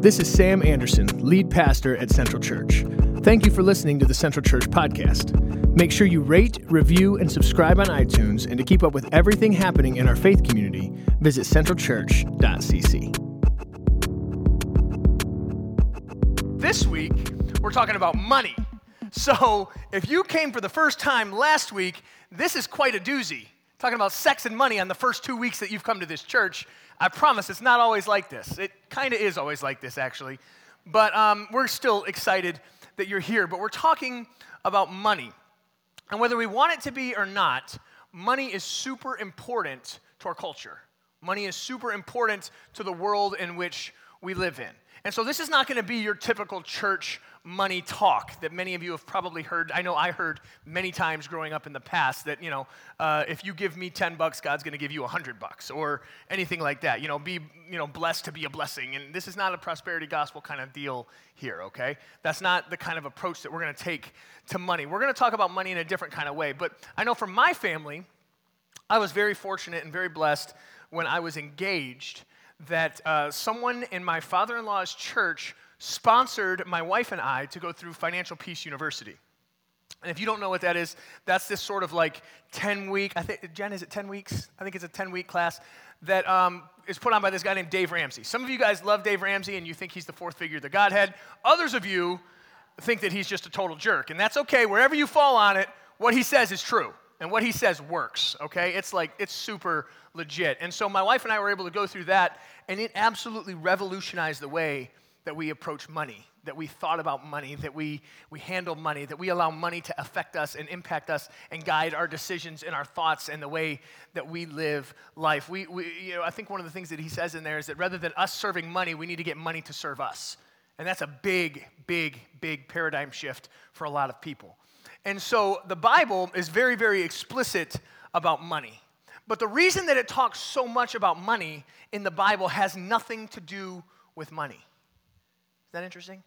This is Sam Anderson, lead pastor at Central Church. Thank you for listening to the Central Church podcast. Make sure you rate, review, and subscribe on iTunes. And to keep up with everything happening in our faith community, visit centralchurch.cc. This week, we're talking about money. So, if you came for the first time last week, this is quite a doozy. Talking about sex and money on the first two weeks that you've come to this church. I promise it's not always like this. It kind of is always like this, actually. But um, we're still excited that you're here. But we're talking about money. And whether we want it to be or not, money is super important to our culture. Money is super important to the world in which we live in. And so this is not going to be your typical church money talk that many of you have probably heard. I know I heard many times growing up in the past that, you know, uh, if you give me 10 bucks, God's going to give you 100 bucks or anything like that. You know, be, you know, blessed to be a blessing. And this is not a prosperity gospel kind of deal here, okay? That's not the kind of approach that we're going to take to money. We're going to talk about money in a different kind of way. But I know for my family, I was very fortunate and very blessed when I was engaged that uh, someone in my father in law's church sponsored my wife and I to go through Financial Peace University. And if you don't know what that is, that's this sort of like 10 week, I think, Jen, is it 10 weeks? I think it's a 10 week class that um, is put on by this guy named Dave Ramsey. Some of you guys love Dave Ramsey and you think he's the fourth figure of the Godhead. Others of you think that he's just a total jerk. And that's okay. Wherever you fall on it, what he says is true. And what he says works, okay? It's like, it's super legit. And so my wife and I were able to go through that, and it absolutely revolutionized the way that we approach money, that we thought about money, that we, we handle money, that we allow money to affect us and impact us and guide our decisions and our thoughts and the way that we live life. We, we, you know, I think one of the things that he says in there is that rather than us serving money, we need to get money to serve us. And that's a big, big, big paradigm shift for a lot of people. And so the Bible is very, very explicit about money. But the reason that it talks so much about money in the Bible has nothing to do with money. Is that interesting?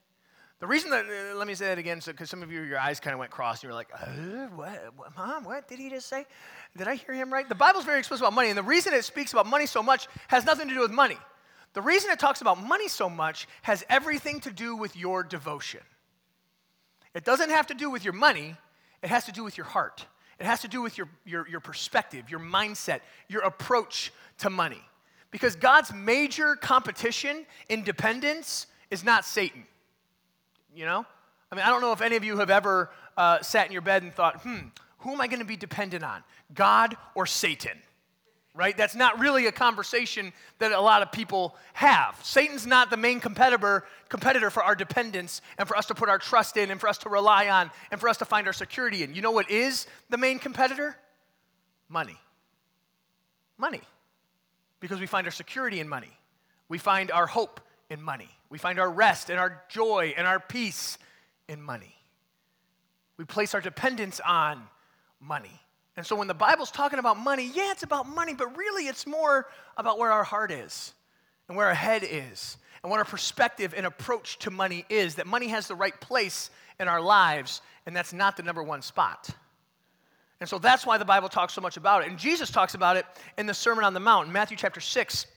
The reason that, uh, let me say that again, because so, some of you, your eyes kind of went cross and you were like, uh, what, what, Mom, what did he just say? Did I hear him right? The Bible's very explicit about money, and the reason it speaks about money so much has nothing to do with money. The reason it talks about money so much has everything to do with your devotion. It doesn't have to do with your money, it has to do with your heart. It has to do with your, your, your perspective, your mindset, your approach to money. Because God's major competition in dependence is not Satan. You know? I mean, I don't know if any of you have ever uh, sat in your bed and thought, hmm, who am I going to be dependent on? God or Satan? Right? That's not really a conversation that a lot of people have. Satan's not the main competitor, competitor for our dependence and for us to put our trust in and for us to rely on and for us to find our security in. You know what is the main competitor? Money. Money. Because we find our security in money. We find our hope in money. We find our rest and our joy and our peace in money. We place our dependence on money. And so when the Bible's talking about money, yeah, it's about money, but really it's more about where our heart is and where our head is and what our perspective and approach to money is. That money has the right place in our lives, and that's not the number one spot. And so that's why the Bible talks so much about it. And Jesus talks about it in the Sermon on the Mount, Matthew chapter 6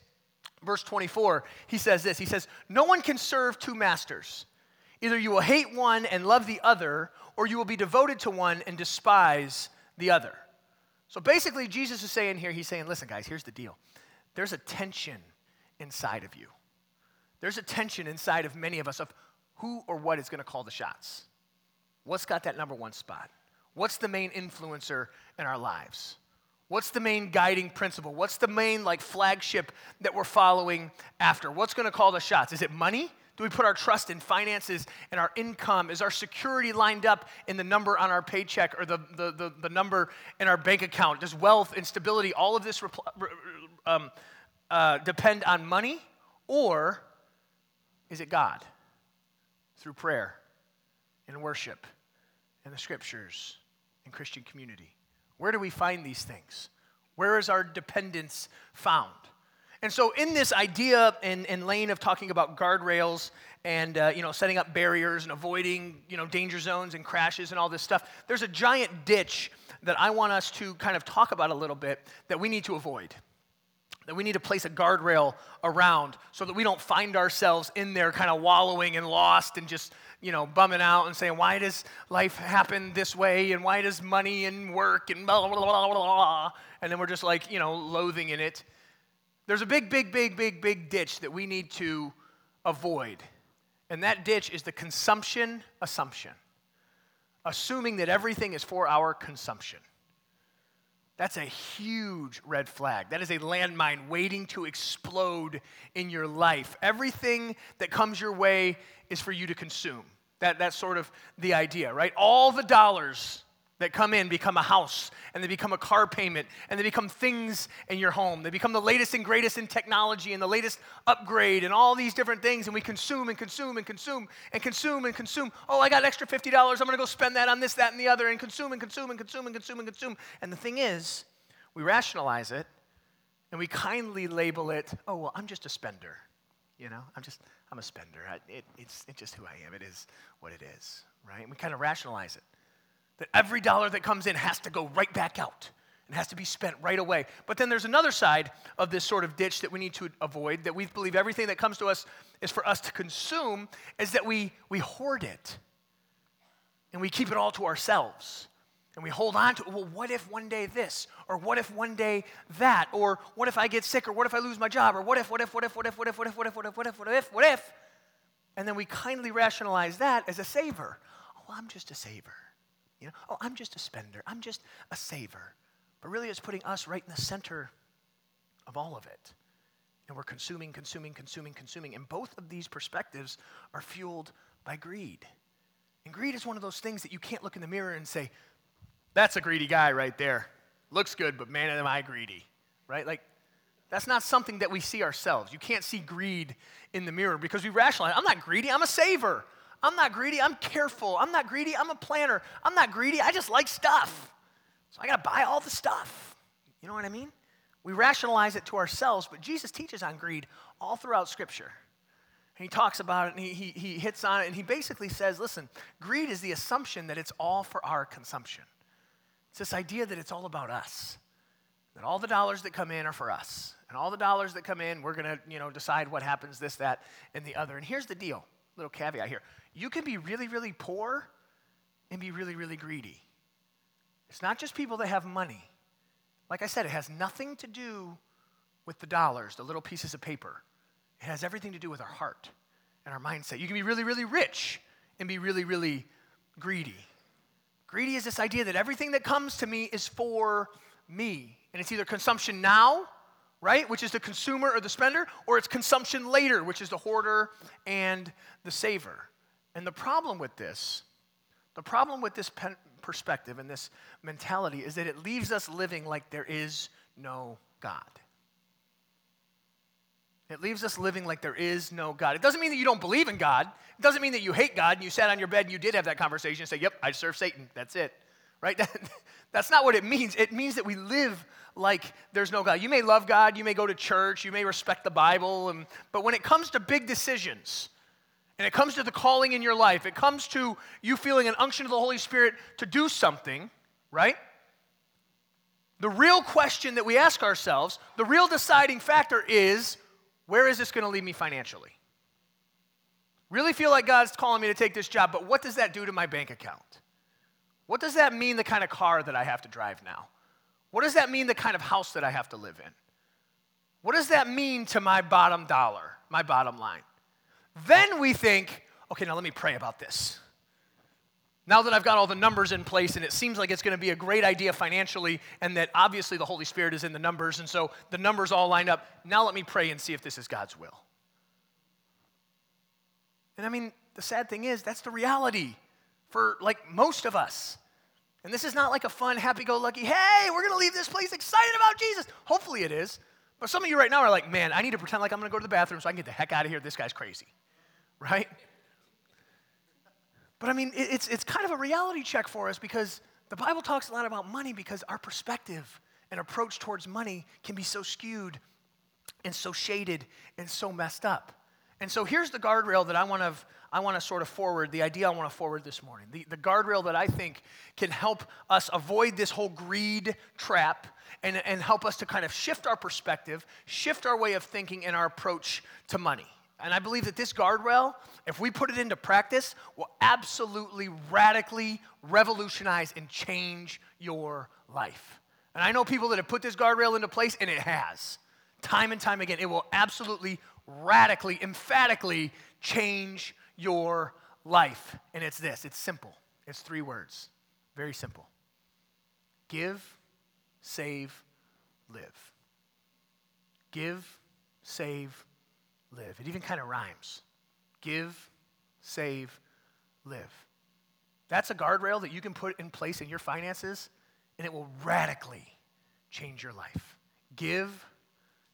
verse 24, he says this He says, No one can serve two masters. Either you will hate one and love the other, or you will be devoted to one and despise the other. So basically, Jesus is saying here, he's saying, Listen, guys, here's the deal. There's a tension inside of you. There's a tension inside of many of us of who or what is going to call the shots. What's got that number one spot? What's the main influencer in our lives? What's the main guiding principle? What's the main like flagship that we're following after? What's going to call the shots? Is it money? Do we put our trust in finances and our income? Is our security lined up in the number on our paycheck or the, the, the, the number in our bank account? Does wealth and stability, all of this um, uh, depend on money? Or is it God through prayer and worship and the scriptures and Christian community? Where do we find these things? Where is our dependence found? And so, in this idea and, and lane of talking about guardrails and uh, you know setting up barriers and avoiding you know danger zones and crashes and all this stuff, there's a giant ditch that I want us to kind of talk about a little bit that we need to avoid. that we need to place a guardrail around so that we don't find ourselves in there kind of wallowing and lost and just you know bumming out and saying why does life happen this way and why does money and work and blah blah blah blah blah and then we're just like you know loathing in it there's a big big big big big ditch that we need to avoid and that ditch is the consumption assumption assuming that everything is for our consumption that's a huge red flag. That is a landmine waiting to explode in your life. Everything that comes your way is for you to consume. That, that's sort of the idea, right? All the dollars that come in become a house, and they become a car payment, and they become things in your home. They become the latest and greatest in technology and the latest upgrade and all these different things, and we consume and consume and consume and consume and consume. Oh, I got extra $50. I'm going to go spend that on this, that, and the other, and consume and consume and consume and consume and consume. And the thing is, we rationalize it, and we kindly label it, oh, well, I'm just a spender. You know, I'm just, I'm a spender. I, it, it's, it's just who I am. It is what it is, right? And we kind of rationalize it. That every dollar that comes in has to go right back out and has to be spent right away. But then there's another side of this sort of ditch that we need to avoid that we believe everything that comes to us is for us to consume, is that we, we hoard it and we keep it all to ourselves. And we hold on to, well, what if one day this? Or what if one day that? Or what if I get sick? Or what if I lose my job? Or what if, what if, what if, what if, what if, what if, what if, what if, what if, what if, what if? And then we kindly rationalize that as a saver. Oh, I'm just a saver. You know, oh, I'm just a spender. I'm just a saver. But really, it's putting us right in the center of all of it. And we're consuming, consuming, consuming, consuming. And both of these perspectives are fueled by greed. And greed is one of those things that you can't look in the mirror and say, that's a greedy guy right there. Looks good, but man, am I greedy, right? Like, that's not something that we see ourselves. You can't see greed in the mirror because we rationalize. I'm not greedy, I'm a saver. I'm not greedy, I'm careful. I'm not greedy, I'm a planner. I'm not greedy, I just like stuff. So I got to buy all the stuff. You know what I mean? We rationalize it to ourselves, but Jesus teaches on greed all throughout Scripture. And he talks about it and he, he, he hits on it and he basically says listen, greed is the assumption that it's all for our consumption. It's this idea that it's all about us, that all the dollars that come in are for us. And all the dollars that come in, we're going to you know, decide what happens, this, that, and the other. And here's the deal little caveat here you can be really, really poor and be really, really greedy. It's not just people that have money. Like I said, it has nothing to do with the dollars, the little pieces of paper. It has everything to do with our heart and our mindset. You can be really, really rich and be really, really greedy. Greedy is this idea that everything that comes to me is for me. And it's either consumption now, right, which is the consumer or the spender, or it's consumption later, which is the hoarder and the saver. And the problem with this, the problem with this perspective and this mentality is that it leaves us living like there is no God. It leaves us living like there is no God. It doesn't mean that you don't believe in God. It doesn't mean that you hate God and you sat on your bed and you did have that conversation and say, Yep, I serve Satan. That's it. Right? That's not what it means. It means that we live like there's no God. You may love God, you may go to church, you may respect the Bible, and, but when it comes to big decisions, and it comes to the calling in your life, it comes to you feeling an unction of the Holy Spirit to do something, right? The real question that we ask ourselves, the real deciding factor is where is this going to lead me financially? Really feel like God's calling me to take this job, but what does that do to my bank account? What does that mean the kind of car that I have to drive now? What does that mean the kind of house that I have to live in? What does that mean to my bottom dollar, my bottom line? Then we think, okay, now let me pray about this. Now that I've got all the numbers in place and it seems like it's going to be a great idea financially, and that obviously the Holy Spirit is in the numbers, and so the numbers all line up, now let me pray and see if this is God's will. And I mean, the sad thing is, that's the reality for like most of us. And this is not like a fun, happy go lucky, hey, we're going to leave this place excited about Jesus. Hopefully it is. But some of you right now are like, man, I need to pretend like I'm going to go to the bathroom so I can get the heck out of here. This guy's crazy right? But I mean, it's, it's kind of a reality check for us because the Bible talks a lot about money because our perspective and approach towards money can be so skewed and so shaded and so messed up. And so here's the guardrail that I want to I want to sort of forward, the idea I want to forward this morning. The, the guardrail that I think can help us avoid this whole greed trap and, and help us to kind of shift our perspective, shift our way of thinking and our approach to money. And I believe that this guardrail, if we put it into practice, will absolutely radically revolutionize and change your life. And I know people that have put this guardrail into place, and it has. Time and time again, it will absolutely, radically, emphatically change your life. And it's this it's simple. It's three words. Very simple give, save, live. Give, save, live. It even kind of rhymes. Give, save, live. That's a guardrail that you can put in place in your finances, and it will radically change your life. Give,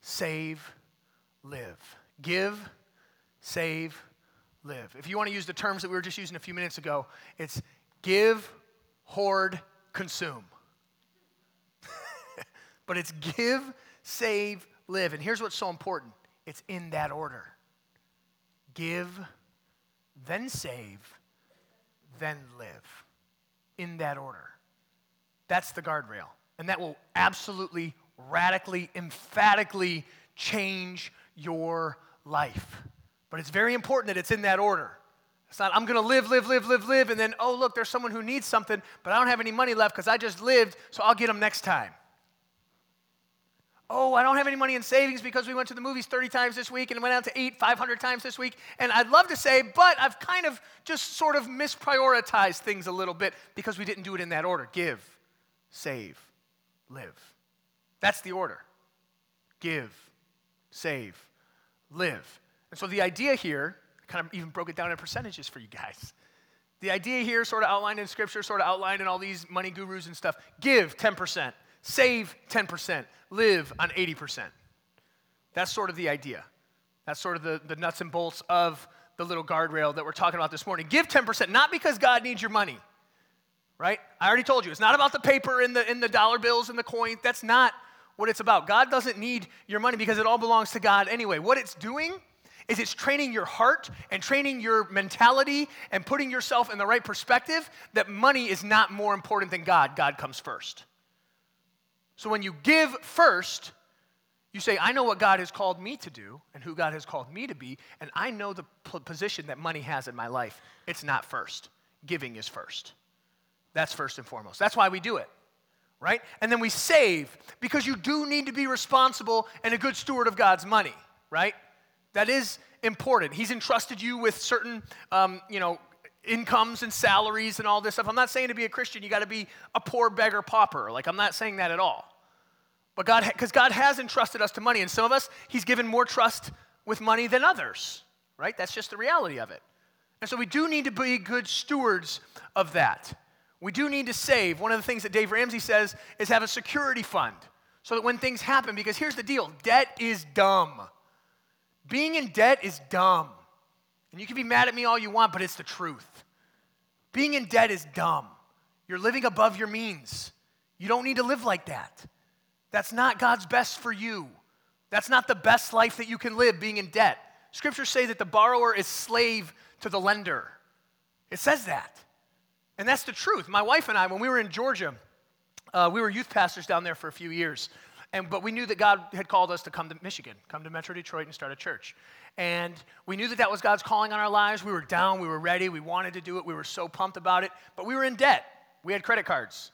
save, live. Give, save, live. If you want to use the terms that we were just using a few minutes ago, it's give, hoard, consume. but it's give, save, live. And here's what's so important it's in that order give, then save, then live. In that order. That's the guardrail. And that will absolutely, radically, emphatically change your life. But it's very important that it's in that order. It's not, I'm going to live, live, live, live, live, and then, oh, look, there's someone who needs something, but I don't have any money left because I just lived, so I'll get them next time. Oh, I don't have any money in savings because we went to the movies 30 times this week and went out to eat 500 times this week. And I'd love to say, but I've kind of just sort of misprioritized things a little bit because we didn't do it in that order give, save, live. That's the order give, save, live. And so the idea here, I kind of even broke it down in percentages for you guys. The idea here, sort of outlined in scripture, sort of outlined in all these money gurus and stuff give 10%, save 10%, live on 80%. That's sort of the idea. That's sort of the, the nuts and bolts of the little guardrail that we're talking about this morning. Give 10%, not because God needs your money, right? I already told you, it's not about the paper and the, and the dollar bills and the coin. That's not what it's about. God doesn't need your money because it all belongs to God anyway. What it's doing is it's training your heart and training your mentality and putting yourself in the right perspective that money is not more important than God. God comes first. So when you give first, you say, I know what God has called me to do and who God has called me to be, and I know the position that money has in my life. It's not first. Giving is first. That's first and foremost. That's why we do it, right? And then we save because you do need to be responsible and a good steward of God's money, right? That is important. He's entrusted you with certain, um, you know, incomes and salaries and all this stuff. I'm not saying to be a Christian, you got to be a poor beggar pauper. Like, I'm not saying that at all. But God, because God has entrusted us to money, and some of us, He's given more trust with money than others, right? That's just the reality of it. And so we do need to be good stewards of that. We do need to save. One of the things that Dave Ramsey says is have a security fund so that when things happen, because here's the deal debt is dumb. Being in debt is dumb. And you can be mad at me all you want, but it's the truth. Being in debt is dumb. You're living above your means. You don't need to live like that. That's not God's best for you. That's not the best life that you can live being in debt. Scriptures say that the borrower is slave to the lender. It says that. And that's the truth. My wife and I, when we were in Georgia, uh, we were youth pastors down there for a few years. And, but we knew that God had called us to come to Michigan, come to Metro Detroit and start a church. And we knew that that was God's calling on our lives. We were down, we were ready, we wanted to do it, we were so pumped about it, but we were in debt. We had credit cards.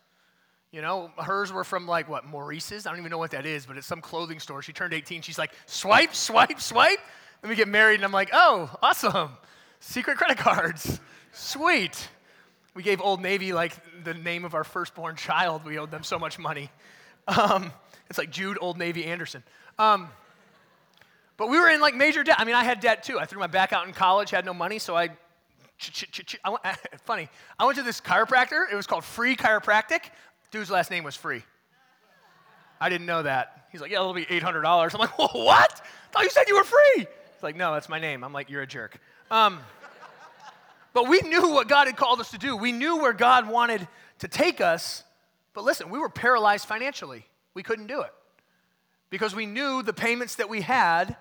You know, hers were from like what, Maurice's? I don't even know what that is, but it's some clothing store. She turned 18. She's like, swipe, swipe, swipe. Let me get married. And I'm like, oh, awesome. Secret credit cards. Sweet. We gave Old Navy like the name of our firstborn child. We owed them so much money. Um, it's like Jude Old Navy Anderson. Um, but we were in like major debt. I mean, I had debt too. I threw my back out in college, had no money, so I. I went, funny. I went to this chiropractor. It was called Free Chiropractic. Dude's last name was Free. I didn't know that. He's like, yeah, it'll be $800. I'm like, well, what? I thought you said you were free. He's like, no, that's my name. I'm like, you're a jerk. Um, but we knew what God had called us to do. We knew where God wanted to take us. But listen, we were paralyzed financially we couldn't do it because we knew the payments that we had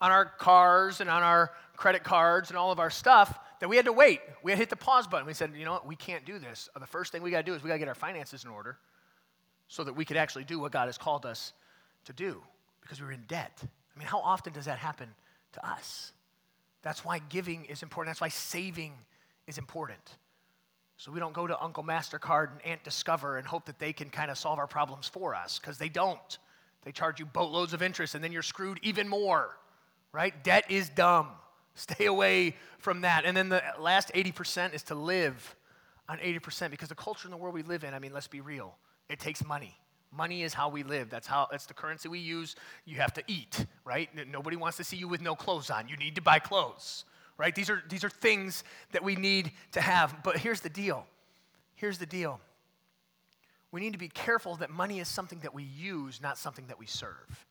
on our cars and on our credit cards and all of our stuff that we had to wait. We had hit the pause button. We said, you know what, we can't do this. Uh, the first thing we got to do is we got to get our finances in order so that we could actually do what God has called us to do because we were in debt. I mean, how often does that happen to us? That's why giving is important. That's why saving is important. So we don't go to Uncle MasterCard and Aunt Discover and hope that they can kind of solve our problems for us because they don't. They charge you boatloads of interest and then you're screwed even more, right? Debt is dumb. Stay away from that. And then the last 80% is to live on 80% because the culture in the world we live in, I mean, let's be real, it takes money. Money is how we live. That's how that's the currency we use. You have to eat, right? Nobody wants to see you with no clothes on. You need to buy clothes, right? These are these are things that we need to have. But here's the deal. Here's the deal. We need to be careful that money is something that we use, not something that we serve.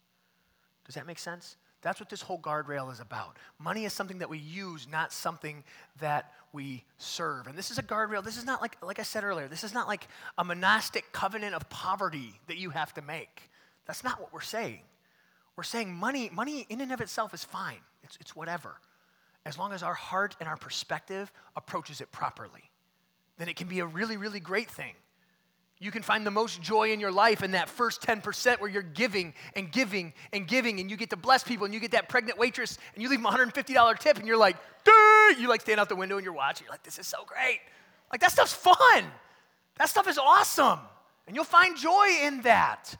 Does that make sense? That's what this whole guardrail is about. Money is something that we use, not something that we serve. And this is a guardrail. This is not like, like I said earlier, this is not like a monastic covenant of poverty that you have to make. That's not what we're saying. We're saying money, money in and of itself is fine. It's, it's whatever. As long as our heart and our perspective approaches it properly, then it can be a really, really great thing. You can find the most joy in your life in that first 10% where you're giving and giving and giving, and you get to bless people, and you get that pregnant waitress, and you leave them a $150 tip, and you're like, you like stand out the window and you're watching. You're like, this is so great. Like, that stuff's fun. That stuff is awesome. And you'll find joy in that.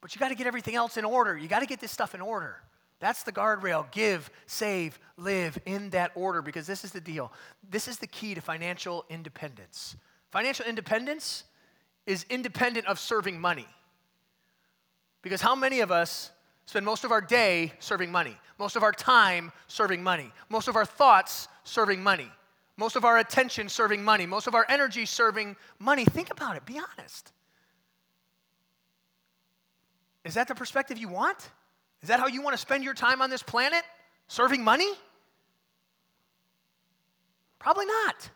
But you got to get everything else in order. You got to get this stuff in order. That's the guardrail. Give, save, live in that order because this is the deal. This is the key to financial independence. Financial independence is independent of serving money. Because how many of us spend most of our day serving money, most of our time serving money, most of our thoughts serving money, most of our attention serving money, most of our energy serving money? Think about it, be honest. Is that the perspective you want? Is that how you want to spend your time on this planet? Serving money? Probably not.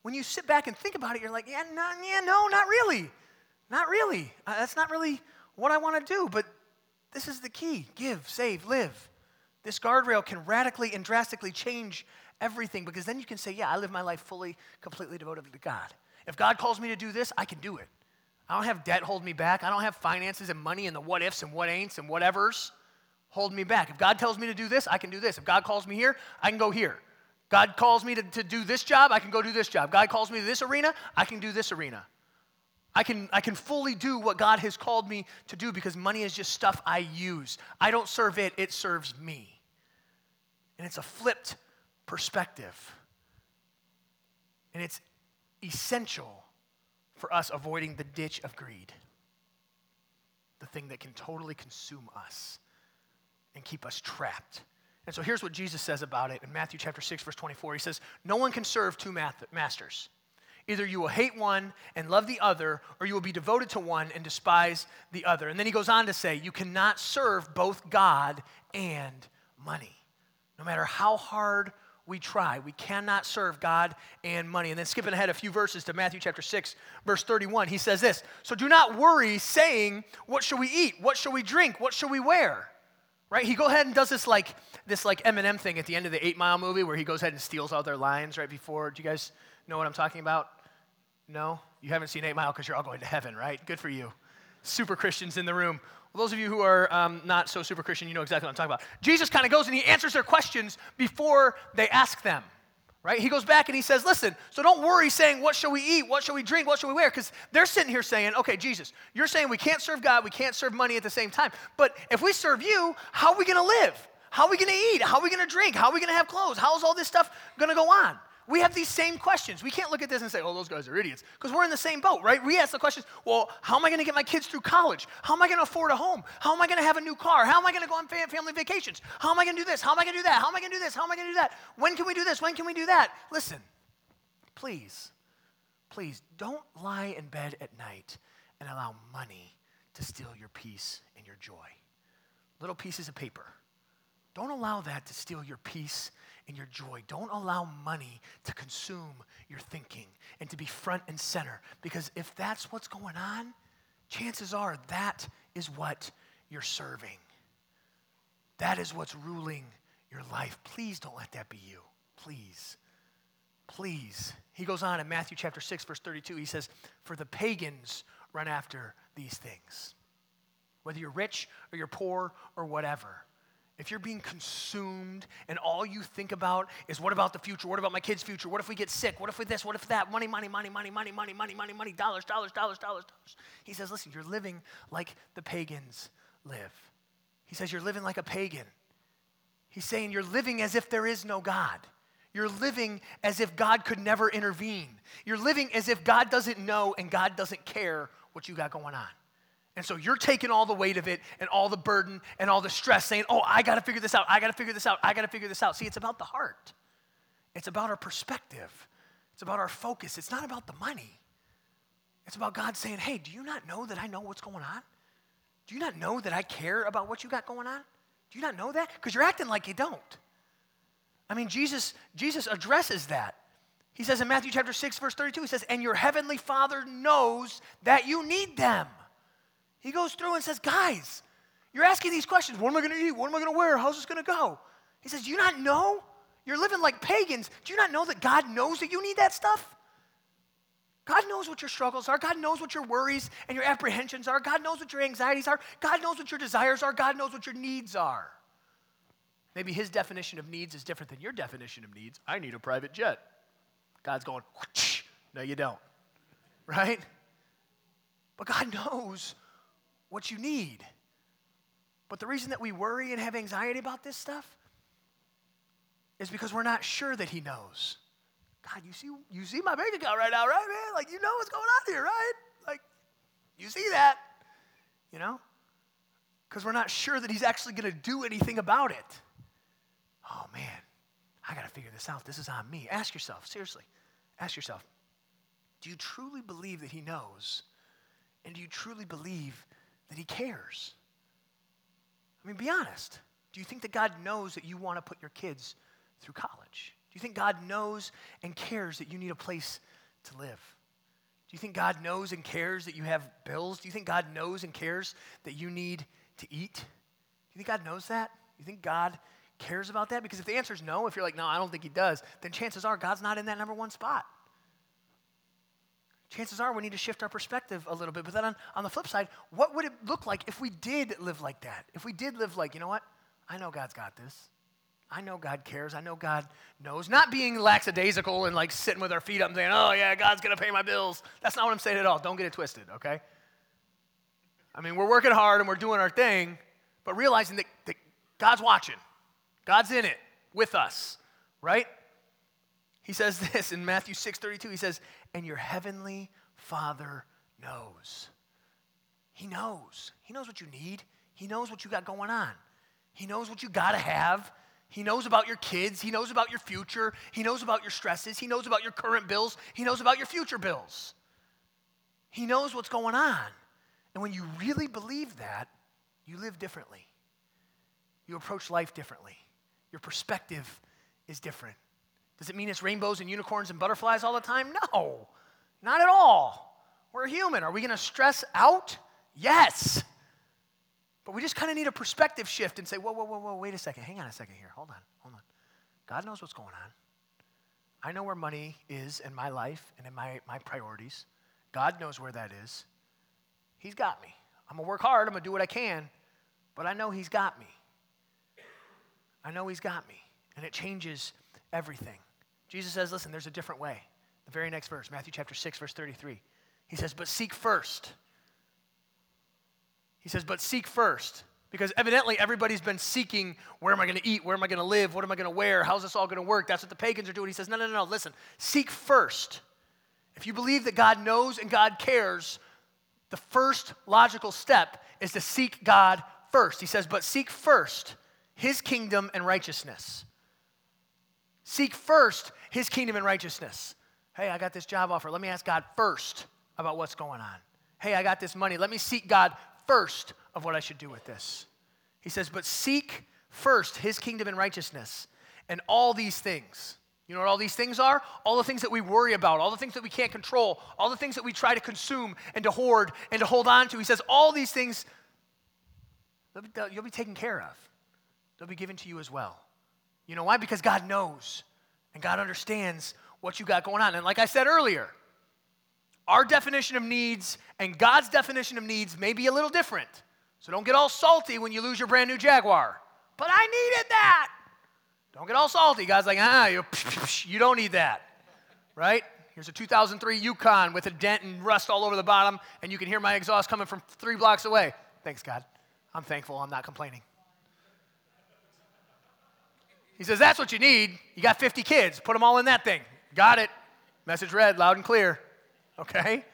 When you sit back and think about it, you're like, yeah, no, yeah, no, not really. Not really. Uh, that's not really what I want to do, but this is the key give, save, live. This guardrail can radically and drastically change everything because then you can say, yeah, I live my life fully, completely devoted to God. If God calls me to do this, I can do it. I don't have debt hold me back. I don't have finances and money and the what ifs and what ain'ts and whatevers hold me back. If God tells me to do this, I can do this. If God calls me here, I can go here. God calls me to, to do this job, I can go do this job. God calls me to this arena, I can do this arena. I can, I can fully do what God has called me to do because money is just stuff I use. I don't serve it, it serves me. And it's a flipped perspective. And it's essential for us avoiding the ditch of greed, the thing that can totally consume us and keep us trapped and so here's what Jesus says about it in Matthew chapter 6 verse 24. He says, "No one can serve two masters. Either you will hate one and love the other, or you will be devoted to one and despise the other." And then he goes on to say, "You cannot serve both God and money. No matter how hard we try. We cannot serve God and money. And then skipping ahead a few verses to Matthew chapter 6, verse 31, he says this So do not worry, saying, What shall we eat? What shall we drink? What shall we wear? Right? He go ahead and does this like this like Eminem thing at the end of the Eight Mile movie where he goes ahead and steals all their lines right before. Do you guys know what I'm talking about? No, you haven't seen Eight Mile because you're all going to heaven, right? Good for you. Super Christians in the room. Well, those of you who are um, not so super Christian, you know exactly what I'm talking about. Jesus kind of goes and he answers their questions before they ask them right? He goes back and he says, Listen, so don't worry saying, What shall we eat? What shall we drink? What shall we wear? Because they're sitting here saying, Okay, Jesus, you're saying we can't serve God, we can't serve money at the same time. But if we serve you, how are we going to live? How are we going to eat? How are we going to drink? How are we going to have clothes? How is all this stuff going to go on? We have these same questions. We can't look at this and say, oh, those guys are idiots, because we're in the same boat, right? We ask the questions, well, how am I going to get my kids through college? How am I going to afford a home? How am I going to have a new car? How am I going to go on family vacations? How am I going to do this? How am I going to do that? How am I going to do this? How am I going to do that? When can we do this? When can we do that? Listen, please, please don't lie in bed at night and allow money to steal your peace and your joy. Little pieces of paper. Don't allow that to steal your peace and your joy. Don't allow money to consume your thinking and to be front and center. Because if that's what's going on, chances are that is what you're serving. That is what's ruling your life. Please don't let that be you. Please. Please. He goes on in Matthew chapter 6, verse 32. He says, For the pagans run after these things. Whether you're rich or you're poor or whatever. If you're being consumed and all you think about is what about the future? What about my kids' future? What if we get sick? What if we this? What if that? Money, money, money, money, money, money, money, money, money, dollars, dollars, dollars, dollars, dollars. He says, listen, you're living like the pagans live. He says, you're living like a pagan. He's saying you're living as if there is no God. You're living as if God could never intervene. You're living as if God doesn't know and God doesn't care what you got going on. And so you're taking all the weight of it and all the burden and all the stress, saying, Oh, I got to figure this out. I got to figure this out. I got to figure this out. See, it's about the heart, it's about our perspective, it's about our focus. It's not about the money. It's about God saying, Hey, do you not know that I know what's going on? Do you not know that I care about what you got going on? Do you not know that? Because you're acting like you don't. I mean, Jesus, Jesus addresses that. He says in Matthew chapter 6, verse 32, he says, And your heavenly Father knows that you need them. He goes through and says, Guys, you're asking these questions. What am I going to eat? What am I going to wear? How's this going to go? He says, Do you not know? You're living like pagans. Do you not know that God knows that you need that stuff? God knows what your struggles are. God knows what your worries and your apprehensions are. God knows what your anxieties are. God knows what your desires are. God knows what your needs are. Maybe his definition of needs is different than your definition of needs. I need a private jet. God's going, no, you don't. Right? But God knows what you need. But the reason that we worry and have anxiety about this stuff is because we're not sure that He knows. God, you see, you see my bank account right now, right, man? Like, you know what's going on here, right? Like, you see that, you know? Because we're not sure that He's actually going to do anything about it. Oh, man, I got to figure this out. This is on me. Ask yourself, seriously, ask yourself, do you truly believe that He knows? And do you truly believe that He cares? I mean, be honest. Do you think that God knows that you want to put your kids through college? Do you think God knows and cares that you need a place to live? Do you think God knows and cares that you have bills? Do you think God knows and cares that you need to eat? Do you think God knows that? Do you think God cares about that? Because if the answer is no, if you're like, no, I don't think He does, then chances are God's not in that number one spot chances are we need to shift our perspective a little bit. But then on, on the flip side, what would it look like if we did live like that? If we did live like, you know what? I know God's got this. I know God cares. I know God knows. Not being lackadaisical and like sitting with our feet up and saying, oh, yeah, God's going to pay my bills. That's not what I'm saying at all. Don't get it twisted, okay? I mean, we're working hard and we're doing our thing, but realizing that, that God's watching, God's in it with us, right? He says this in Matthew 6:32. He says, "And your heavenly Father knows." He knows. He knows what you need. He knows what you got going on. He knows what you got to have. He knows about your kids. He knows about your future. He knows about your stresses. He knows about your current bills. He knows about your future bills. He knows what's going on. And when you really believe that, you live differently. You approach life differently. Your perspective is different. Does it mean it's rainbows and unicorns and butterflies all the time? No, not at all. We're human. Are we going to stress out? Yes. But we just kind of need a perspective shift and say, whoa, whoa, whoa, whoa, wait a second. Hang on a second here. Hold on, hold on. God knows what's going on. I know where money is in my life and in my, my priorities. God knows where that is. He's got me. I'm going to work hard. I'm going to do what I can. But I know He's got me. I know He's got me. And it changes everything. Jesus says, listen, there's a different way. The very next verse, Matthew chapter 6, verse 33. He says, but seek first. He says, but seek first. Because evidently everybody's been seeking where am I going to eat? Where am I going to live? What am I going to wear? How's this all going to work? That's what the pagans are doing. He says, no, no, no, no, listen. Seek first. If you believe that God knows and God cares, the first logical step is to seek God first. He says, but seek first his kingdom and righteousness. Seek first his kingdom and righteousness. Hey, I got this job offer. Let me ask God first about what's going on. Hey, I got this money. Let me seek God first of what I should do with this. He says, but seek first his kingdom and righteousness, and all these things. You know what all these things are? All the things that we worry about, all the things that we can't control, all the things that we try to consume and to hoard and to hold on to. He says, all these things, you'll be taken care of. They'll be given to you as well. You know why? Because God knows and God understands what you got going on. And like I said earlier, our definition of needs and God's definition of needs may be a little different. So don't get all salty when you lose your brand new Jaguar. But I needed that. Don't get all salty. God's like, ah, you, you don't need that. Right? Here's a 2003 Yukon with a dent and rust all over the bottom, and you can hear my exhaust coming from three blocks away. Thanks, God. I'm thankful. I'm not complaining. He says, That's what you need. You got 50 kids. Put them all in that thing. Got it. Message read loud and clear. Okay?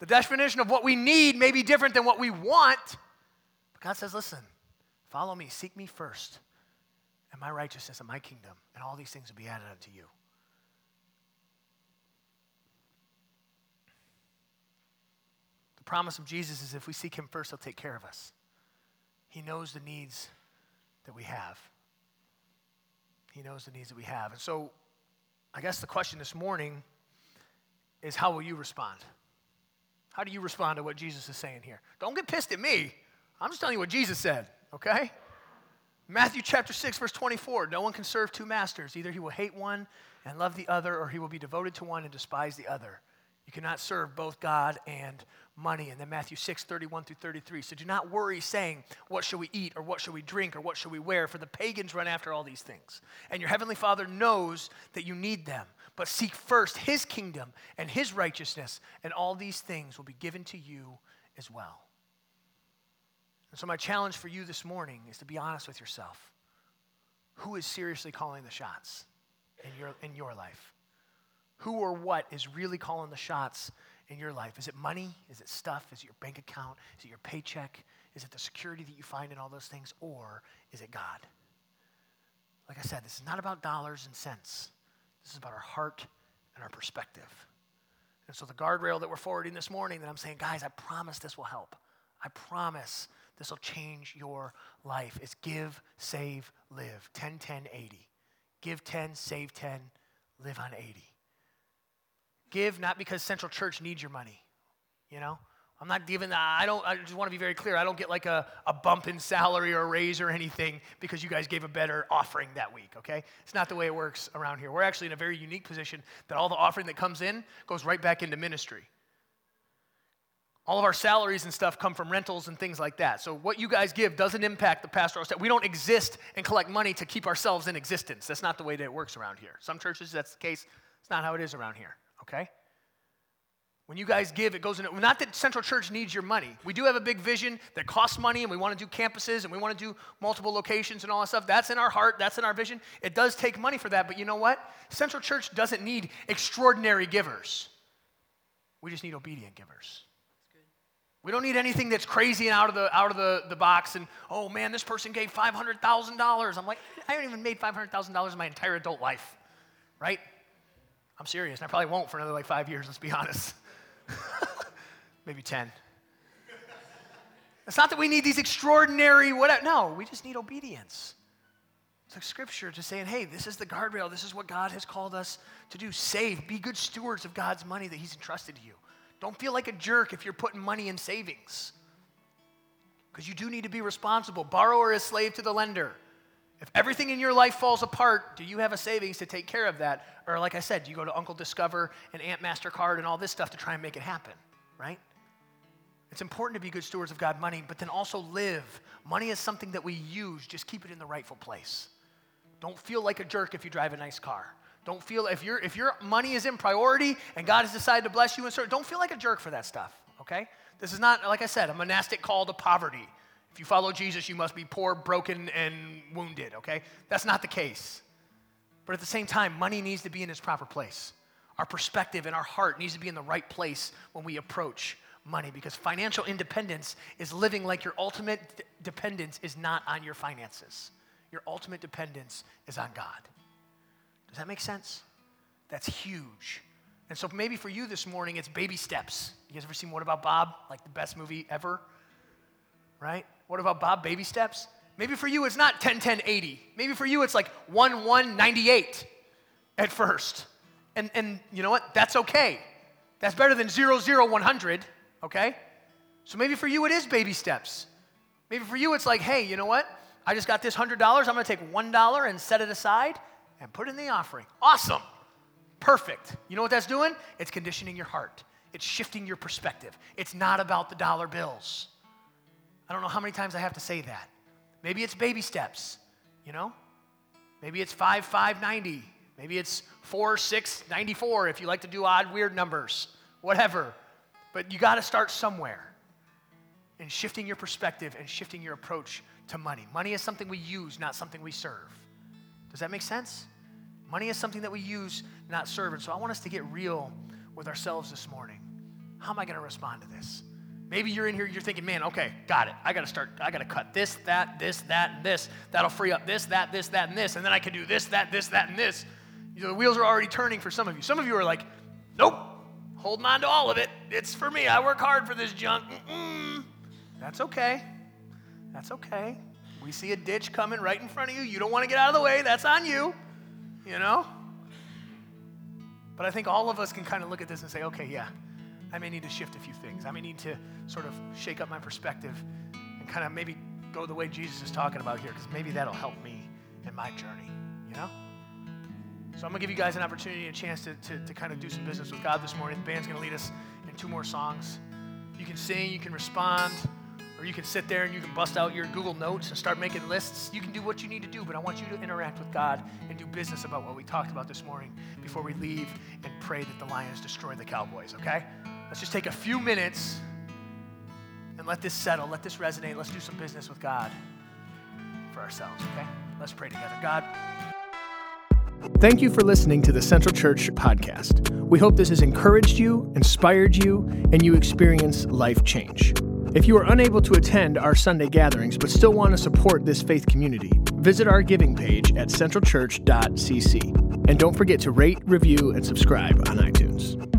The definition of what we need may be different than what we want. But God says, Listen, follow me, seek me first, and my righteousness and my kingdom, and all these things will be added unto you. The promise of Jesus is if we seek him first, he'll take care of us. He knows the needs that we have. He knows the needs that we have. And so, I guess the question this morning is how will you respond? How do you respond to what Jesus is saying here? Don't get pissed at me. I'm just telling you what Jesus said, okay? Matthew chapter 6, verse 24 No one can serve two masters. Either he will hate one and love the other, or he will be devoted to one and despise the other. You cannot serve both God and money. And then Matthew 6, 31 through 33. So do not worry saying, What shall we eat, or what shall we drink, or what shall we wear? For the pagans run after all these things. And your heavenly Father knows that you need them. But seek first his kingdom and his righteousness, and all these things will be given to you as well. And so, my challenge for you this morning is to be honest with yourself. Who is seriously calling the shots in your, in your life? Who or what is really calling the shots in your life? Is it money? Is it stuff? Is it your bank account? Is it your paycheck? Is it the security that you find in all those things? Or is it God? Like I said, this is not about dollars and cents. This is about our heart and our perspective. And so the guardrail that we're forwarding this morning that I'm saying, guys, I promise this will help. I promise this will change your life is give, save, live. 10, 10, 80. Give 10, save 10, live on 80. Give not because Central Church needs your money, you know? I'm not giving that. I don't, I just want to be very clear. I don't get like a, a bump in salary or a raise or anything because you guys gave a better offering that week, okay? It's not the way it works around here. We're actually in a very unique position that all the offering that comes in goes right back into ministry. All of our salaries and stuff come from rentals and things like that. So what you guys give doesn't impact the pastoral staff. We don't exist and collect money to keep ourselves in existence. That's not the way that it works around here. Some churches, that's the case. It's not how it is around here okay? When you guys give, it goes in. Not that Central Church needs your money. We do have a big vision that costs money, and we want to do campuses, and we want to do multiple locations and all that stuff. That's in our heart. That's in our vision. It does take money for that, but you know what? Central Church doesn't need extraordinary givers. We just need obedient givers. We don't need anything that's crazy and out of the out of the, the box. And oh man, this person gave five hundred thousand dollars. I'm like, I haven't even made five hundred thousand dollars in my entire adult life, right? I'm serious. and I probably won't for another like five years, let's be honest. Maybe 10. It's not that we need these extraordinary whatever. No, we just need obedience. It's like scripture just saying, hey, this is the guardrail. This is what God has called us to do. Save. Be good stewards of God's money that He's entrusted to you. Don't feel like a jerk if you're putting money in savings. Because you do need to be responsible. Borrower is slave to the lender. If everything in your life falls apart, do you have a savings to take care of that? Or, like I said, do you go to Uncle Discover and Aunt MasterCard and all this stuff to try and make it happen, right? It's important to be good stewards of God money, but then also live. Money is something that we use, just keep it in the rightful place. Don't feel like a jerk if you drive a nice car. Don't feel if your if your money is in priority and God has decided to bless you and certain, don't feel like a jerk for that stuff. Okay? This is not, like I said, a monastic call to poverty. If you follow Jesus, you must be poor, broken, and wounded, okay? That's not the case. But at the same time, money needs to be in its proper place. Our perspective and our heart needs to be in the right place when we approach money because financial independence is living like your ultimate d- dependence is not on your finances. Your ultimate dependence is on God. Does that make sense? That's huge. And so maybe for you this morning, it's baby steps. You guys ever seen What About Bob? Like the best movie ever? Right? What about Bob? Baby steps? Maybe for you it's not 10, 10, 80. Maybe for you it's like 1, 1, 98 at first. And, and you know what? That's okay. That's better than 0, 0, 100, okay? So maybe for you it is baby steps. Maybe for you it's like, hey, you know what? I just got this $100. I'm going to take $1 and set it aside and put it in the offering. Awesome. Perfect. You know what that's doing? It's conditioning your heart, it's shifting your perspective. It's not about the dollar bills. I don't know how many times I have to say that. Maybe it's baby steps, you know? Maybe it's 5, 5, 90. Maybe it's 4, 6, 94 if you like to do odd, weird numbers, whatever. But you got to start somewhere in shifting your perspective and shifting your approach to money. Money is something we use, not something we serve. Does that make sense? Money is something that we use, not serve. And so I want us to get real with ourselves this morning. How am I going to respond to this? Maybe you're in here, you're thinking, man, okay, got it. I got to start, I got to cut this, that, this, that, and this. That'll free up this, that, this, that, and this. And then I can do this, that, this, that, and this. You know, the wheels are already turning for some of you. Some of you are like, nope, holding on to all of it. It's for me. I work hard for this junk. Mm-mm. That's okay. That's okay. We see a ditch coming right in front of you. You don't want to get out of the way. That's on you, you know? But I think all of us can kind of look at this and say, okay, yeah, I may need to shift a few things. I may need to sort of shake up my perspective and kind of maybe go the way Jesus is talking about here, because maybe that'll help me in my journey, you know? So I'm to give you guys an opportunity, and a chance to, to, to kind of do some business with God this morning. The band's to lead us in two more songs. You can sing, you can respond, or you can sit there and you can bust out your Google Notes and start making lists. You can do what you need to do, but I want you to interact with God and do business about what we talked about this morning before we leave and pray that the Lions destroy the Cowboys, okay? Let's just take a few minutes and let this settle, let this resonate. Let's do some business with God for ourselves, okay? Let's pray together. God, Thank you for listening to the Central Church podcast. We hope this has encouraged you, inspired you, and you experience life change. If you are unable to attend our Sunday gatherings but still want to support this faith community, visit our giving page at centralchurch.cc. And don't forget to rate, review, and subscribe on iTunes.